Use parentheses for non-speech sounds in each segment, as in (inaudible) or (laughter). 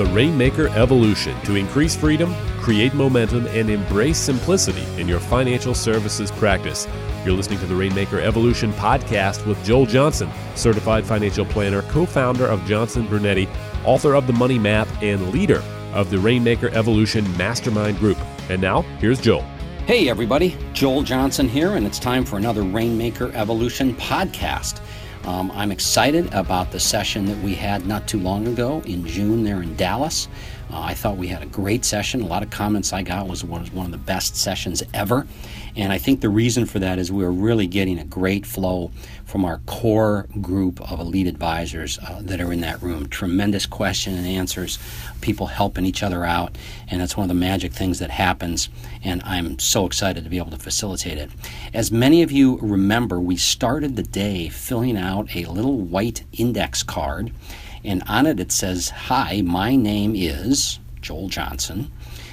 the Rainmaker Evolution to increase freedom, create momentum, and embrace simplicity in your financial services practice. You're listening to the Rainmaker Evolution podcast with Joel Johnson, certified financial planner, co founder of Johnson Brunetti, author of The Money Map, and leader of the Rainmaker Evolution Mastermind Group. And now, here's Joel. Hey, everybody, Joel Johnson here, and it's time for another Rainmaker Evolution podcast. Um, I'm excited about the session that we had not too long ago in June there in Dallas. Uh, I thought we had a great session. A lot of comments I got was was one of the best sessions ever. And I think the reason for that is we're really getting a great flow from our core group of elite advisors uh, that are in that room. Tremendous question and answers, people helping each other out. And that's one of the magic things that happens. And I'm so excited to be able to facilitate it. As many of you remember, we started the day filling out a little white index card. And on it, it says, Hi, my name is Joel Johnson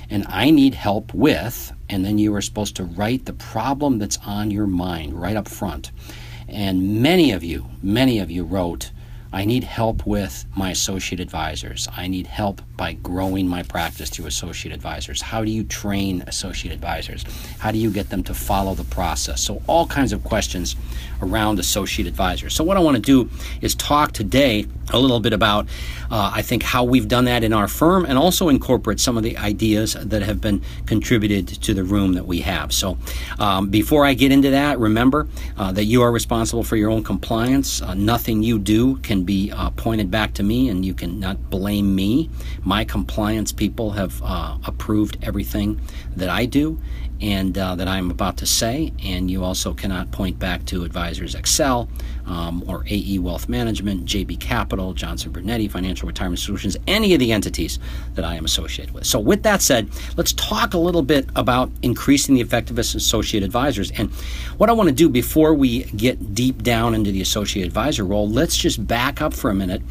and I need help with, and then you are supposed to write the problem that's on your mind right up front. And many of you, many of you wrote, I need help with my associate advisors. I need help by growing my practice through associate advisors. How do you train associate advisors? How do you get them to follow the process? So, all kinds of questions around associate advisors. So, what I want to do is talk today a little bit about, uh, I think, how we've done that in our firm and also incorporate some of the ideas that have been contributed to the room that we have. So, um, before I get into that, remember uh, that you are responsible for your own compliance. Uh, nothing you do can be uh, pointed back to me, and you cannot blame me. My compliance people have uh, approved everything that I do, and uh, that I'm about to say. And you also cannot point back to Advisors Excel um, or AE Wealth Management, JB Capital, Johnson Brunetti, Financial Retirement Solutions, any of the entities that I am associated with. So, with that said, let's talk a little bit about increasing the effectiveness of associate advisors. And what I want to do before we get deep down into the associate advisor role, let's just back up for a minute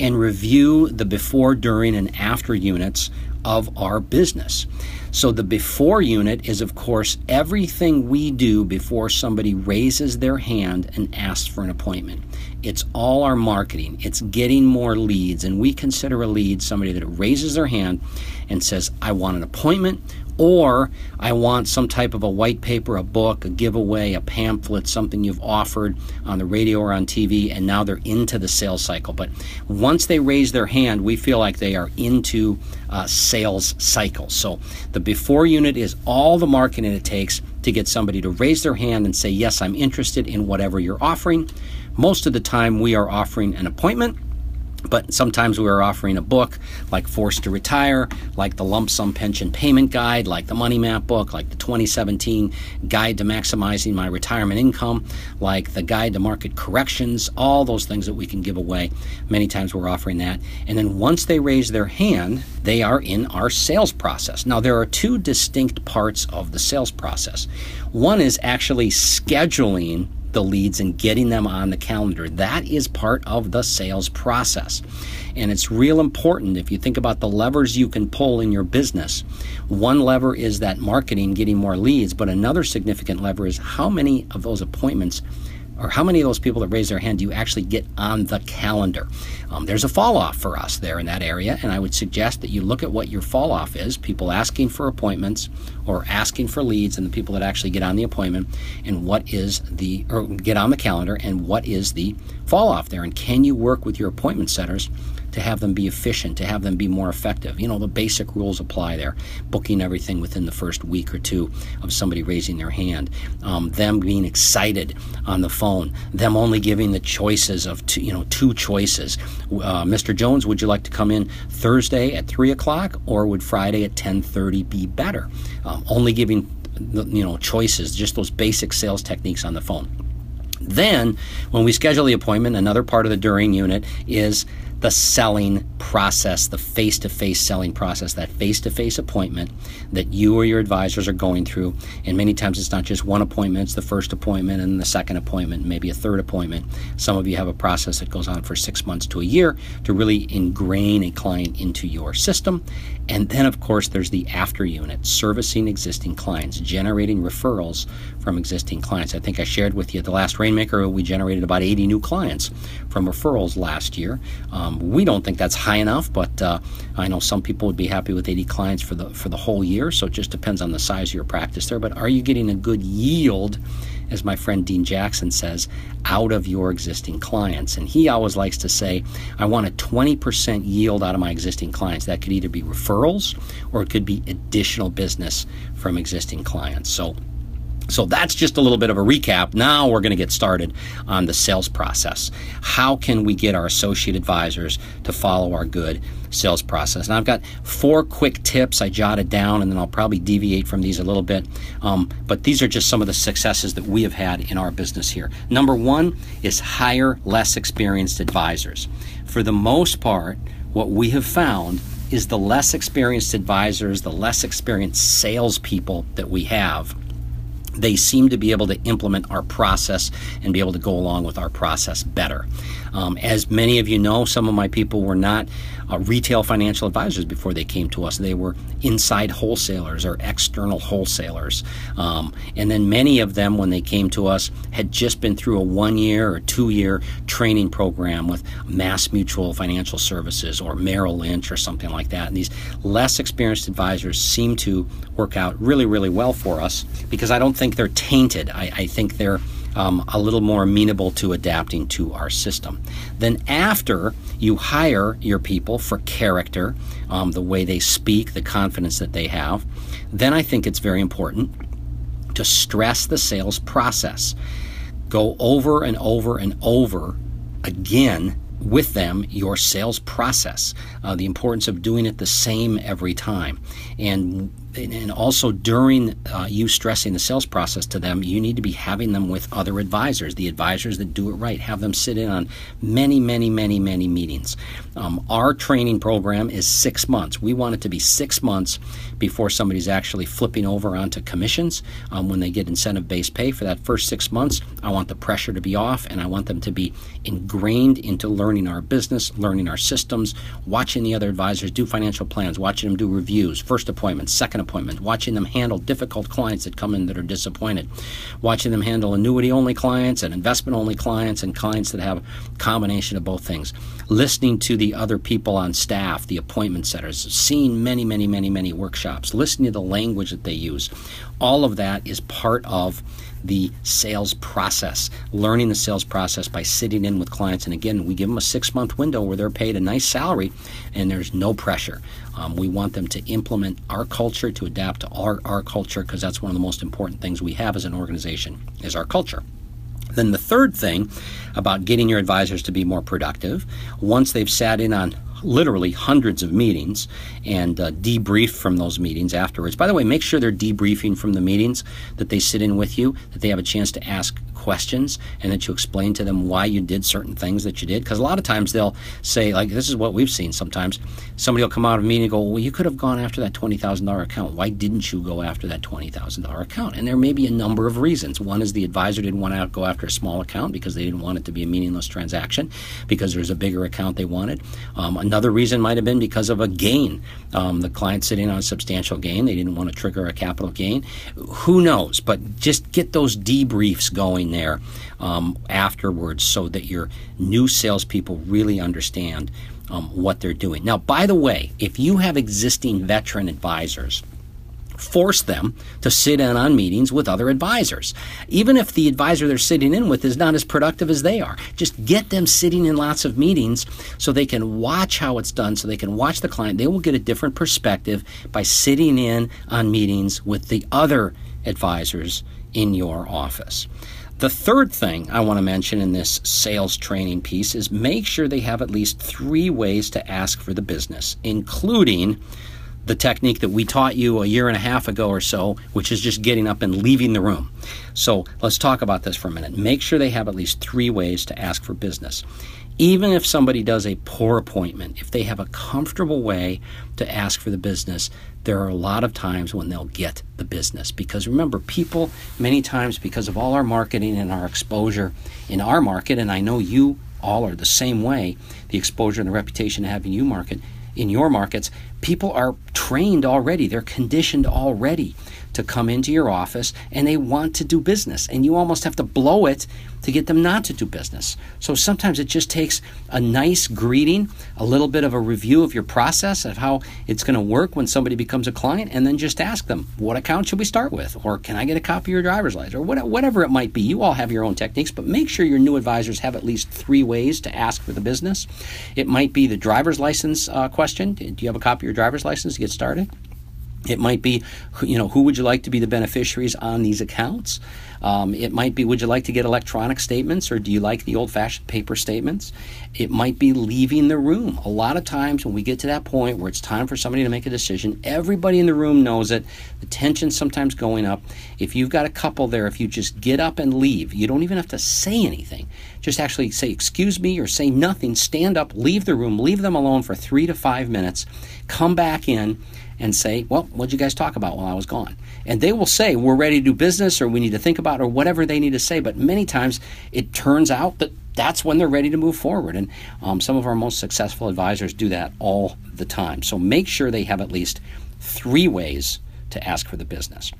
and review the before, during, and after units of our business. So the before unit is, of course, everything we do before somebody raises their hand and asks for an appointment. It's all our marketing. It's getting more leads. And we consider a lead somebody that raises their hand and says, I want an appointment or I want some type of a white paper, a book, a giveaway, a pamphlet, something you've offered on the radio or on TV, and now they're into the sales cycle. But once they raise their hand, we feel like they are into a sales cycle. So the before unit is all the marketing it takes to get somebody to raise their hand and say, Yes, I'm interested in whatever you're offering. Most of the time, we are offering an appointment but sometimes we are offering a book like Forced to Retire, like the Lump Sum Pension Payment Guide, like the Money Map book, like the 2017 Guide to Maximizing My Retirement Income, like the Guide to Market Corrections, all those things that we can give away. Many times we're offering that. And then once they raise their hand, they are in our sales process. Now, there are two distinct parts of the sales process. One is actually scheduling the leads and getting them on the calendar. That is part of the sales process. And it's real important if you think about the levers you can pull in your business. One lever is that marketing, getting more leads, but another significant lever is how many of those appointments or how many of those people that raise their hand do you actually get on the calendar? Um, there's a fall off for us there in that area, and I would suggest that you look at what your fall off is people asking for appointments or asking for leads, and the people that actually get on the appointment, and what is the, or get on the calendar, and what is the fall off there, and can you work with your appointment setters to have them be efficient, to have them be more effective. You know, the basic rules apply there. Booking everything within the first week or two of somebody raising their hand, um, them being excited on the phone, them only giving the choices of two, you know two choices. Uh, Mr. Jones, would you like to come in Thursday at three o'clock, or would Friday at ten thirty be better? Um, only giving you know choices, just those basic sales techniques on the phone. Then, when we schedule the appointment, another part of the during unit is the selling process, the face to face selling process, that face to face appointment that you or your advisors are going through. And many times it's not just one appointment, it's the first appointment and the second appointment, maybe a third appointment. Some of you have a process that goes on for six months to a year to really ingrain a client into your system. And then, of course, there's the after unit, servicing existing clients, generating referrals from existing clients. I think I shared with you the last Rainmaker, we generated about 80 new clients from referrals last year. Um, we don't think that's high enough, but uh, I know some people would be happy with 80 clients for the for the whole year. So it just depends on the size of your practice there. But are you getting a good yield, as my friend Dean Jackson says, out of your existing clients? And he always likes to say, I want a 20% yield out of my existing clients. That could either be referrals or it could be additional business from existing clients. So so that's just a little bit of a recap. Now we're going to get started on the sales process. How can we get our associate advisors to follow our good sales process? And I've got four quick tips I jotted down, and then I'll probably deviate from these a little bit. Um, but these are just some of the successes that we have had in our business here. Number one is hire less experienced advisors. For the most part, what we have found is the less experienced advisors, the less experienced salespeople that we have they seem to be able to implement our process and be able to go along with our process better. Um, as many of you know, some of my people were not uh, retail financial advisors before they came to us. They were inside wholesalers or external wholesalers. Um, and then many of them, when they came to us, had just been through a one year or two year training program with Mass Mutual Financial Services or Merrill Lynch or something like that. And these less experienced advisors seem to work out really, really well for us because I don't think they're tainted. I, I think they're um, a little more amenable to adapting to our system. Then, after you hire your people for character, um, the way they speak, the confidence that they have, then I think it's very important to stress the sales process. Go over and over and over again with them your sales process, uh, the importance of doing it the same every time. And and also during uh, you stressing the sales process to them, you need to be having them with other advisors, the advisors that do it right. Have them sit in on many, many, many, many meetings. Um, our training program is six months. We want it to be six months before somebody's actually flipping over onto commissions um, when they get incentive based pay. For that first six months, I want the pressure to be off and I want them to be ingrained into learning our business, learning our systems, watching the other advisors do financial plans, watching them do reviews, first appointments, second appointment, watching them handle difficult clients that come in that are disappointed, watching them handle annuity only clients and investment only clients and clients that have a combination of both things, listening to the other people on staff, the appointment setters, seeing many, many, many, many workshops, listening to the language that they use. All of that is part of the sales process, learning the sales process by sitting in with clients. And again, we give them a six month window where they're paid a nice salary and there's no pressure. Um, we want them to implement our culture, to adapt to our, our culture, because that's one of the most important things we have as an organization is our culture. Then the third thing about getting your advisors to be more productive, once they've sat in on literally hundreds of meetings and uh, debrief from those meetings afterwards. By the way, make sure they're debriefing from the meetings that they sit in with you, that they have a chance to ask questions and that you explain to them why you did certain things that you did. Because a lot of times they'll say, like, this is what we've seen sometimes. Somebody will come out of a meeting and go, well, you could have gone after that $20,000 account. Why didn't you go after that $20,000 account? And there may be a number of reasons. One is the advisor didn't want to go after a small account because they didn't want it to be a meaningless transaction because there's a bigger account they wanted. Um, another reason might have been because of a gain. Um, the client sitting on a substantial gain. They didn't want to trigger a capital gain. Who knows? But just get those debriefs going there um, afterwards so that your new salespeople really understand um, what they're doing. Now, by the way, if you have existing veteran advisors, force them to sit in on meetings with other advisors. Even if the advisor they're sitting in with is not as productive as they are, just get them sitting in lots of meetings so they can watch how it's done, so they can watch the client. They will get a different perspective by sitting in on meetings with the other advisors in your office. The third thing I want to mention in this sales training piece is make sure they have at least three ways to ask for the business, including the technique that we taught you a year and a half ago or so, which is just getting up and leaving the room. So let's talk about this for a minute. Make sure they have at least three ways to ask for business. Even if somebody does a poor appointment, if they have a comfortable way to ask for the business, there are a lot of times when they'll get the business. Because remember, people, many times, because of all our marketing and our exposure in our market, and I know you all are the same way, the exposure and the reputation of having you market in your markets, people are trained already, they're conditioned already to come into your office and they want to do business. And you almost have to blow it to get them not to do business. So sometimes it just takes a nice greeting, a little bit of a review of your process of how it's going to work when somebody becomes a client, and then just ask them, what account should we start with? Or can I get a copy of your driver's license? Or whatever it might be. You all have your own techniques, but make sure your new advisors have at least three ways to ask for the business. It might be the driver's license uh, question. Do you have a copy of your driver's license to get started? It might be, you know, who would you like to be the beneficiaries on these accounts? Um, it might be, would you like to get electronic statements or do you like the old fashioned paper statements? It might be leaving the room. A lot of times when we get to that point where it's time for somebody to make a decision, everybody in the room knows it. The tension's sometimes going up. If you've got a couple there, if you just get up and leave, you don't even have to say anything. Just actually say, excuse me, or say nothing, stand up, leave the room, leave them alone for three to five minutes, come back in and say, Well, what'd you guys talk about while I was gone? And they will say, We're ready to do business, or we need to think about, or whatever they need to say. But many times it turns out that that's when they're ready to move forward. And um, some of our most successful advisors do that all the time. So make sure they have at least three ways to ask for the business.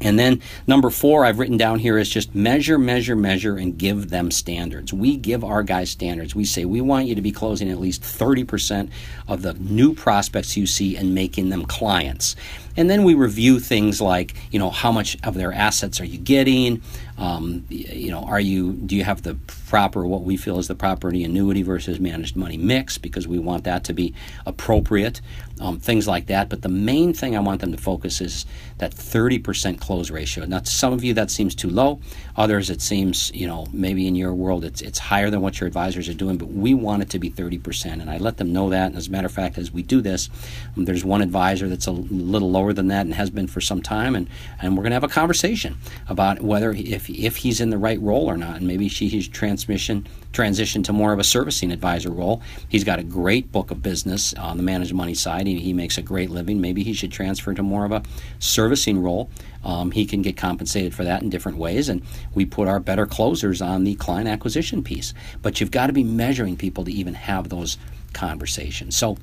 And then number four, I've written down here is just measure, measure, measure, and give them standards. We give our guys standards. We say we want you to be closing at least 30% of the new prospects you see and making them clients. And then we review things like, you know, how much of their assets are you getting? Um, you know, are you do you have the proper what we feel is the property annuity versus managed money mix because we want that to be appropriate, um, things like that. But the main thing I want them to focus is that 30% close ratio. Now, to some of you that seems too low. Others it seems, you know, maybe in your world it's it's higher than what your advisors are doing. But we want it to be 30%, and I let them know that. And as a matter of fact, as we do this, um, there's one advisor that's a little lower than that and has been for some time, and and we're going to have a conversation about whether if if he's in the right role or not, and maybe she, he's transmission transition to more of a servicing advisor role. He's got a great book of business on the managed money side. He, he makes a great living. Maybe he should transfer to more of a servicing role. Um, he can get compensated for that in different ways, and we put our better closers on the client acquisition piece. But you've got to be measuring people to even have those conversations. So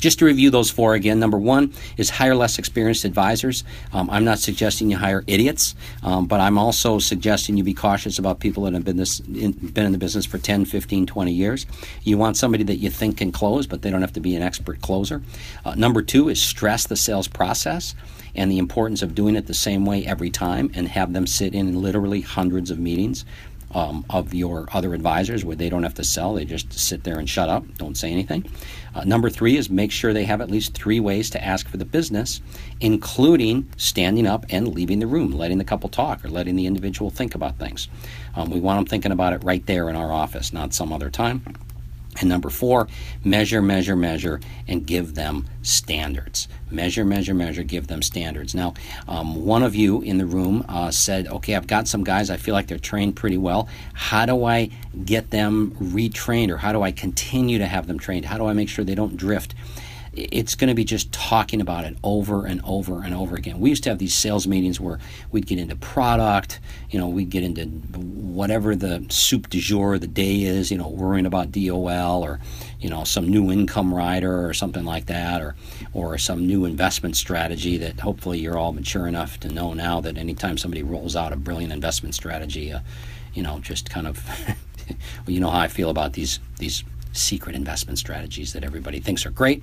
just to review those four again, number one is hire less experienced advisors. Um, I'm not suggesting you hire idiots, um, but I'm also suggesting you be cautious about people that have been, this, in, been in the business for 10, 15, 20 years. You want somebody that you think can close, but they don't have to be an expert closer. Uh, number two is stress the sales process and the importance of doing it the same way every time and have them sit in literally hundreds of meetings um, of your other advisors where they don't have to sell. They just sit there and shut up, don't say anything. Uh, number three is make sure they have at least three ways to ask for the business, including standing up and leaving the room, letting the couple talk or letting the individual think about things. Um, we want them thinking about it right there in our office, not some other time. And number four, measure, measure, measure, and give them standards. Measure, measure, measure, give them standards. Now, um, one of you in the room uh, said, Okay, I've got some guys, I feel like they're trained pretty well. How do I get them retrained, or how do I continue to have them trained? How do I make sure they don't drift? It's going to be just talking about it over and over and over again. We used to have these sales meetings where we'd get into product, you know, we'd get into whatever the soup du jour of the day is, you know, worrying about DOL or, you know, some new income rider or something like that, or, or some new investment strategy that hopefully you're all mature enough to know now that anytime somebody rolls out a brilliant investment strategy, uh, you know, just kind of, (laughs) well, you know how I feel about these these secret investment strategies that everybody thinks are great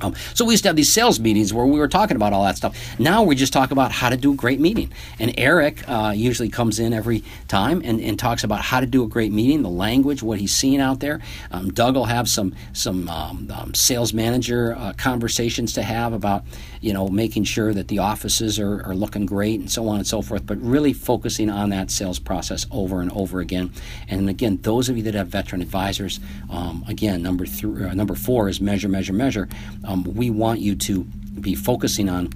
um, so we used to have these sales meetings where we were talking about all that stuff. Now we just talk about how to do a great meeting. And Eric uh, usually comes in every time and, and, talks about how to do a great meeting, the language, what he's seeing out there. Um, Doug will have some some um, um sales manager uh, conversations to have about you know making sure that the offices are, are looking great and so on and so forth. But really focusing on that sales process over and over again. And again, those of you that have veteran advisors, um, again, number three, uh, number four is measure, measure, measure um, we want you to be focusing on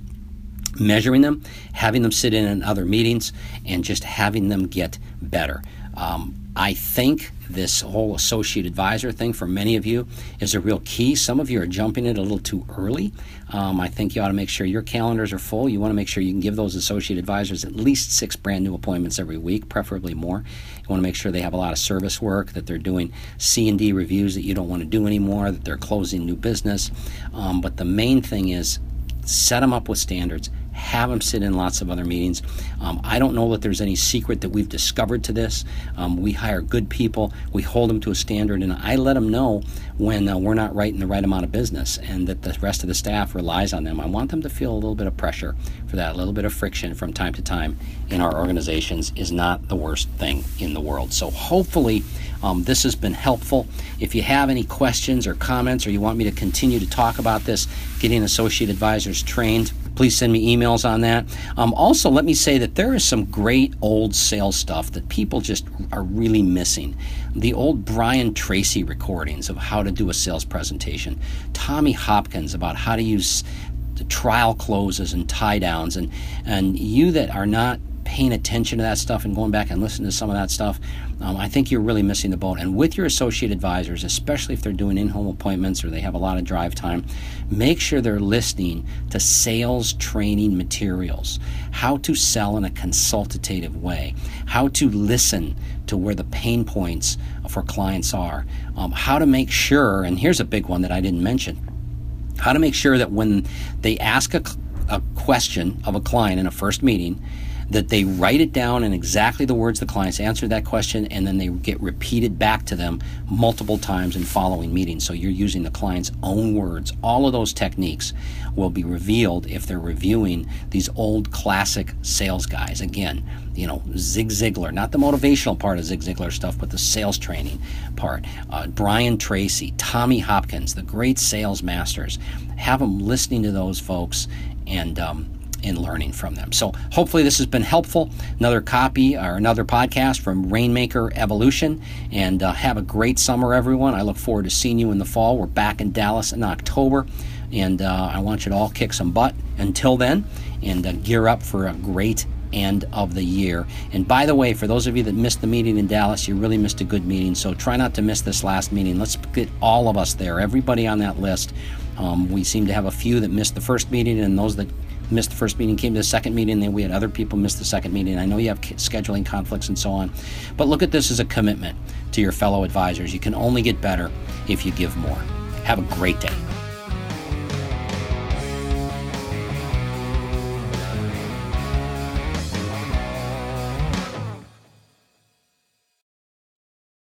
measuring them, having them sit in in other meetings, and just having them get better. Um, I think this whole associate advisor thing for many of you is a real key. Some of you are jumping it a little too early. Um, I think you ought to make sure your calendars are full. You want to make sure you can give those associate advisors at least six brand new appointments every week, preferably more. You want to make sure they have a lot of service work, that they're doing C and D reviews that you don't want to do anymore, that they're closing new business. Um, but the main thing is set them up with standards have them sit in lots of other meetings. Um, I don't know that there's any secret that we've discovered to this. Um, we hire good people, we hold them to a standard, and I let them know when uh, we're not writing the right amount of business and that the rest of the staff relies on them. I want them to feel a little bit of pressure for that, a little bit of friction from time to time in our organizations is not the worst thing in the world. So hopefully, um, this has been helpful. If you have any questions or comments, or you want me to continue to talk about this, getting associate advisors trained, please send me emails on that. Um, also, let me say that there is some great old sales stuff that people just are really missing. The old Brian Tracy recordings of how to do a sales presentation, Tommy Hopkins about how to use the trial closes and tie downs, and and you that are not paying attention to that stuff and going back and listening to some of that stuff, um, I think you're really missing the boat. And with your associate advisors, especially if they're doing in home appointments or they have a lot of drive time, make sure they're listening to sales training materials, how to sell in a consultative way, how to listen to where the pain points for clients are, um, how to make sure, and here's a big one that I didn't mention. How to make sure that when they ask a, a question of a client in a first meeting, that they write it down in exactly the words the clients answer that question and then they get repeated back to them multiple times in following meetings. So you're using the client's own words. All of those techniques will be revealed if they're reviewing these old classic sales guys. Again you know zig ziglar not the motivational part of zig ziglar stuff but the sales training part. Uh, brian tracy tommy hopkins the great sales masters. Have them listening to those folks and um, in learning from them. So hopefully this has been helpful. Another copy or another podcast from Rainmaker Evolution. And uh, have a great summer, everyone. I look forward to seeing you in the fall. We're back in Dallas in October. And uh, I want you to all kick some butt until then and uh, gear up for a great end of the year. And by the way, for those of you that missed the meeting in Dallas, you really missed a good meeting. So try not to miss this last meeting. Let's get all of us there, everybody on that list. Um, we seem to have a few that missed the first meeting, and those that missed the first meeting, came to the second meeting, then we had other people miss the second meeting. I know you have scheduling conflicts and so on, but look at this as a commitment to your fellow advisors. You can only get better if you give more. Have a great day.